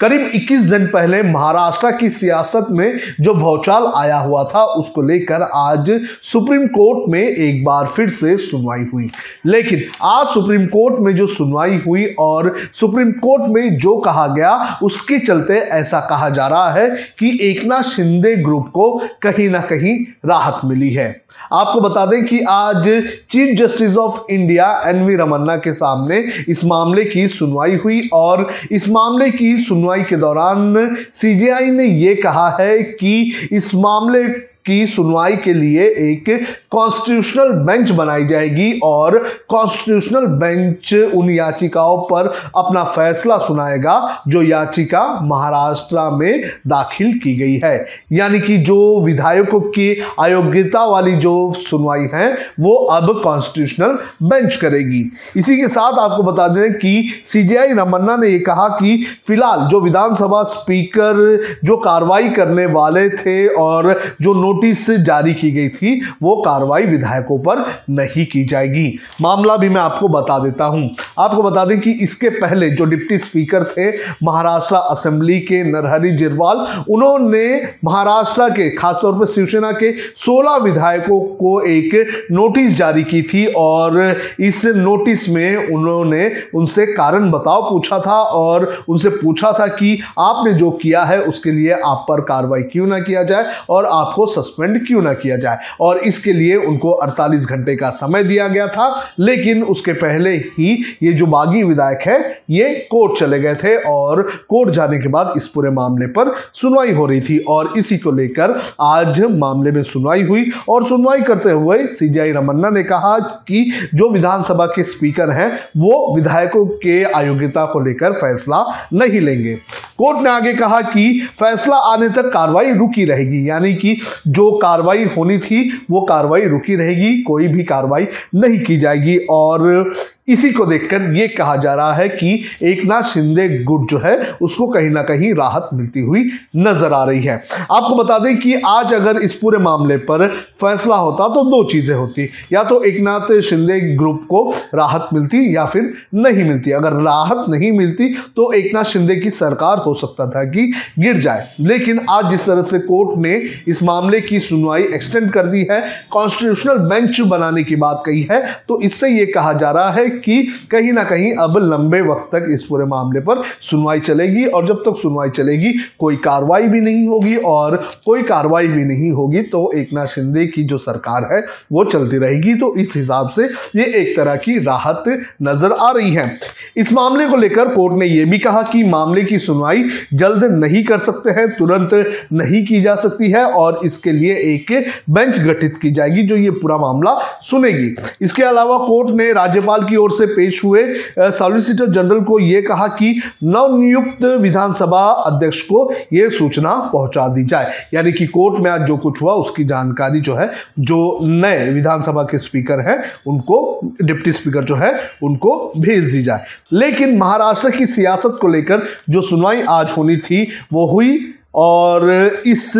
करीब 21 दिन पहले महाराष्ट्र की सियासत में जो भौचाल आया हुआ था, उसको लेकर आज सुप्रीम कोर्ट में एक बार फिर से सुनवाई हुई। लेकिन आज सुप्रीम कोर्ट में जो सुनवाई हुई और सुप्रीम कोर्ट में जो कहा गया, उसके चलते ऐसा कहा जा रहा है कि एकनाथ शिंदे ग्रुप को कहीं ना कहीं राहत मिली है। आपको बता दें कि आज chief justice of India N V Ramana के सामने इस मामले की सुनवाई हुई और इस मामले की सुनवाई के दौरान सीजीआई ने यह कहा है कि इस मामले की सुनवाई के लिए एक कॉन्स्टिट्यूशनल बेंच बनाई जाएगी और कॉन्स्टिट्यूशनल बेंच उन याचिकाओं पर अपना फैसला सुनाएगा जो याचिका महाराष्ट्र में दाखिल की गई है। यानी कि जो विधायकों की अयोग्यता वाली जो सुनवाई है, वो अब कॉन्स्टिट्यूशनल बेंच करेगी। इसी के साथ आपको बता दें कि सीजीआई रमन्ना ने यह कहा कि फ़िलहाल जो विधानसभा स्पीकर जो कार्रवाई करने वाले थे और जो नोटिस जारी की गई थी, वो कार्रवाई विधायकों पर नहीं की जाएगी। मामला भी मैं आपको बता देता हूँ। आपको बता दें कि इसके पहले जो डिप्टी स्पीकर थे, महाराष्ट्र असेंबली के नरहरी जिरवाल, उन्होंने महाराष्ट्र के, खासतौर पर शिवसेना के 16 विधायकों को एक नोटिस जारी की थी और इस नोटिस में उन्होंने उनसे कारण बताओ पूछा था और उनसे पूछा था कि आपने जो किया है, उसके लिए आप पर कार्रवाई क्यों ना किया जाए और आपको सस्पेंड क्यों ना किया जाए? और इसके लिए उनको 48 घंटे का समय दिया गया था। लेकिन उसके पहले ही ये जो बागी विधायक है, ये कोर्ट चले गए थे और कोर्ट जाने के बाद इस पूरे मामले पर सुनवाई हो रही थी। और इसी को लेकर आज मामले में सुनवाई हुई और सुनवाई करते हुए सीजीआई रमन्ना ने कहा कि जो विधानसभा के स्पीकर हैं, वो विधायकों के अयोग्यता को लेकर फैसला नहीं लेंगे। कोर्ट ने आगे कहा कि फैसला आने तक कार्रवाई रुकी रहेगी, यानी कि जो कार्रवाई होनी थी, वो कार्रवाई रुकी रहेगी, कोई भी कार्रवाई नहीं की जाएगी। और इसी को देखकर ये कहा जा रहा है कि एक नाथ शिंदे गुट जो है, उसको कहीं ना कहीं राहत मिलती हुई नज़र आ रही है। आपको बता दें कि आज अगर इस पूरे मामले पर फैसला होता तो दो चीज़ें होती। या तो एक नाथ शिंदे ग्रुप को राहत मिलती या फिर नहीं मिलती। अगर राहत नहीं मिलती तो एक नाथ शिंदे की सरकार हो सकता था कि गिर जाए। लेकिन आज जिस तरह से कोर्ट ने इस मामले की सुनवाई एक्सटेंड कर दी है कॉन्स्टिट्यूशनल बेंच बनाने की बात कही है तो इससे यह कहा जा रहा है कि कहीं ना कहीं अब लंबे वक्त तक इस पूरे मामले पर सुनवाई चलेगी और जब तक सुनवाई चलेगी, कोई कार्रवाई भी नहीं होगी और कोई कार्रवाई भी नहीं होगी तो एक नाथ शिंदे की जो सरकार है, वो चलती रहेगी। तो इस हिसाब से ये एक तरह की राहत नज़र आ रही है। इस मामले को लेकर कोर्ट ने यह भी कहा कि मामले की सुनवाई जल्द नहीं कर सकते हैं, तुरंत नहीं की जा सकती है और इसके लिए एक बेंच गठित की जाएगी जो ये पूरा मामला सुनेगी। इसके अलावा कोर्ट ने राज्यपाल की ओर से पेश हुए सॉलिसिटर जनरल को यह कहा कि नवनियुक्त विधानसभा अध्यक्ष को यह सूचना पहुँचा दी जाए। यानी कि कोर्ट में आज जो कुछ हुआ, उसकी जानकारी जो है, जो नए विधानसभा के स्पीकर हैं, उनको, डिप्टी स्पीकर जो है, उनको भेज दी जाए। लेकिन महाराष्ट्र की सियासत को लेकर जो सुनवाई आज होनी थी, वो हुई और इस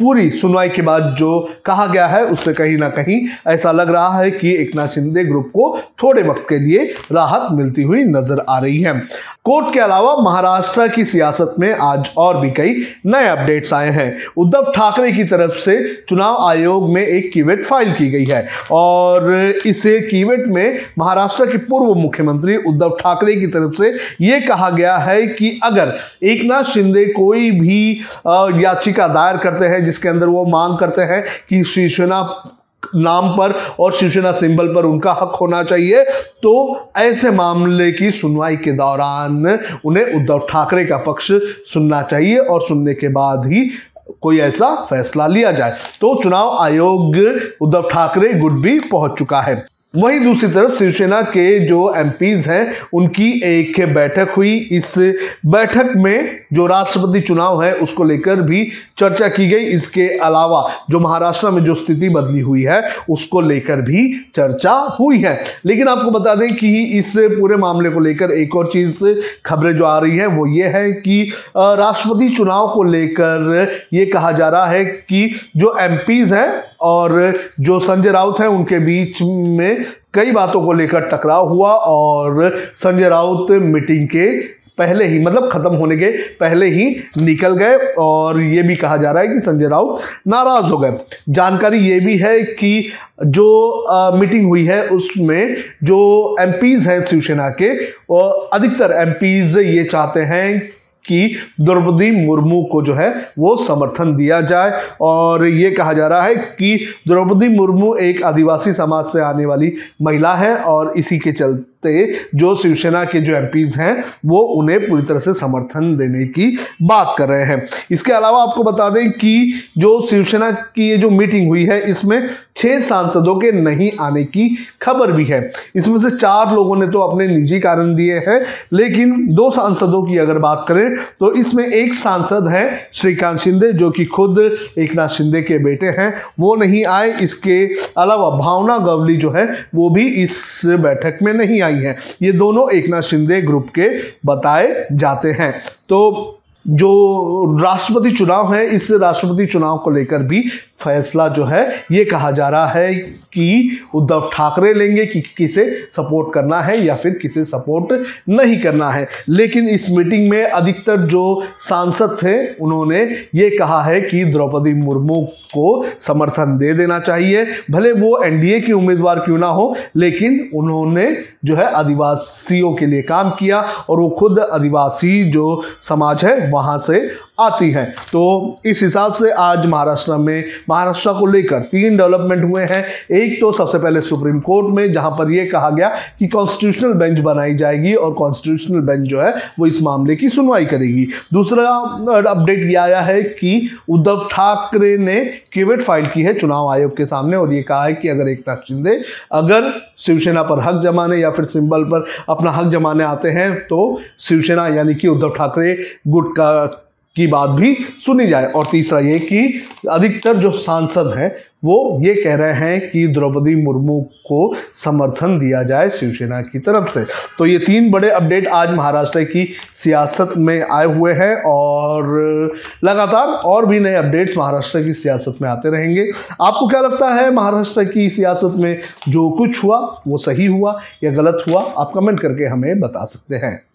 पूरी सुनवाई के बाद जो कहा गया है, उससे कहीं ना कहीं ऐसा लग रहा है कि एक नाथ शिंदे ग्रुप को थोड़े वक्त के लिए राहत मिलती हुई नज़र आ रही है। कोर्ट के अलावा महाराष्ट्र की सियासत में आज और भी कई नए अपडेट्स आए हैं। उद्धव ठाकरे की तरफ़ से चुनाव आयोग में एक कीवेट फ़ाइल की गई है और इस कीवेट में महाराष्ट्र के पूर्व मुख्यमंत्री उद्धव ठाकरे की तरफ़ से ये कहा गया है कि अगर एक नाथ शिंदे कोई भी याचिका दायर करते हैं जिसके अंदर वो मांग करते हैं कि शिवसेना नाम पर और शिवसेना सिंबल पर उनका हक होना चाहिए। तो ऐसे मामले की सुनवाई के दौरान उन्हें उद्धव ठाकरे का पक्ष सुनना चाहिए और सुनने के बाद ही कोई ऐसा फैसला लिया जाए। तो चुनाव आयोग उद्धव ठाकरे भी पहुँच चुका है। वहीं दूसरी तरफ़ शिवसेना के जो एमपीज हैं, उनकी एक बैठक हुई। इस बैठक में जो राष्ट्रपति चुनाव है, उसको लेकर भी चर्चा की गई। इसके अलावा जो महाराष्ट्र में जो स्थिति बदली हुई है, उसको लेकर भी चर्चा हुई है। लेकिन आपको बता दें कि इस पूरे मामले को लेकर एक और चीज़ खबरें जो आ रही हैं, वो ये है कि राष्ट्रपति चुनाव को लेकर ये कहा जा रहा है कि जो एमपीज हैं और जो संजय राउत हैं उनके बीच में कई बातों को लेकर टकराव हुआ और संजय राउत मीटिंग के पहले ही मतलब खत्म होने के पहले ही निकल गए और ये भी कहा जा रहा है कि संजय राउत नाराज़ हो गए। जानकारी ये भी है कि जो आ, मीटिंग हुई है उसमें जो एमपीज हैं शिवसेना के अधिकतर एमपीज ये चाहते हैं कि द्रौपदी मुर्मू को जो है वो समर्थन दिया जाए। और ये कहा जा रहा है कि द्रौपदी मुर्मू एक आदिवासी समाज से आने वाली महिला है और इसी के चलते जो शिवसेना के जो एमपीज हैं, वो उन्हें पूरी तरह से समर्थन देने की बात कर रहे हैं। इसके अलावा आपको बता दें कि जो शिवसेना की ये जो मीटिंग हुई है, इसमें छह सांसदों के नहीं आने की खबर भी है। इसमें से चार लोगों ने तो अपने निजी कारण दिए हैं, लेकिन दो सांसदों की अगर बात करें तो इसमें एक सांसद है श्रीकांत शिंदे, जो कि खुद एक नाथ शिंदे के बेटे हैं। वो नहीं आए, इसके अलावा भावना गवली जो है, वो भी इस बैठक में नहीं आई। है। ये दोनों एकनाथ शिंदे ग्रुप के बताए जाते हैं। तो जो राष्ट्रपति चुनाव है, इस राष्ट्रपति चुनाव को लेकर भी फैसला जो है, ये कहा जा रहा है कि उद्धव ठाकरे लेंगे कि किसे सपोर्ट करना है या फिर किसे सपोर्ट नहीं करना है। लेकिन इस मीटिंग में अधिकतर जो सांसद थे, उन्होंने ये कहा है कि द्रौपदी मुर्मू को समर्थन दे देना चाहिए। भले वो एनडीए की उम्मीदवार क्यों ना हो, लेकिन उन्होंने जो है आदिवासियों के लिए काम किया और वो खुद आदिवासी जो समाज है वहाँ से आती हैं। तो इस हिसाब से आज महाराष्ट्र में, महाराष्ट्र को लेकर तीन डेवलपमेंट हुए हैं। एक तो सबसे पहले सुप्रीम कोर्ट में, जहाँ पर यह कहा गया कि कॉन्स्टिट्यूशनल बेंच बनाई जाएगी और कॉन्स्टिट्यूशनल बेंच जो है, वो इस मामले की सुनवाई करेगी। दूसरा अपडेट यह आया है कि उद्धव ठाकरे ने केवेट फ़ाइल की है चुनाव आयोग के सामने और ये कहा है कि अगर एक नाथ शिंदे अगर शिवसेना पर हक जमाने या फिर सिंबल पर अपना हक जमाने आते हैं तो शिवसेना यानी कि उद्धव ठाकरे गुट का की बात भी सुनी जाए। और तीसरा ये कि अधिकतर जो सांसद हैं, वो ये कह रहे हैं कि द्रौपदी मुर्मू को समर्थन दिया जाए शिवसेना की तरफ़ से। तो ये तीन बड़े अपडेट आज महाराष्ट्र की सियासत में आए हुए हैं और लगातार और भी नए अपडेट्स महाराष्ट्र की सियासत में आते रहेंगे। आपको क्या लगता है महाराष्ट्र की सियासत में जो कुछ हुआ, वो सही हुआ या गलत हुआ? आप कमेंट करके हमें बता सकते हैं।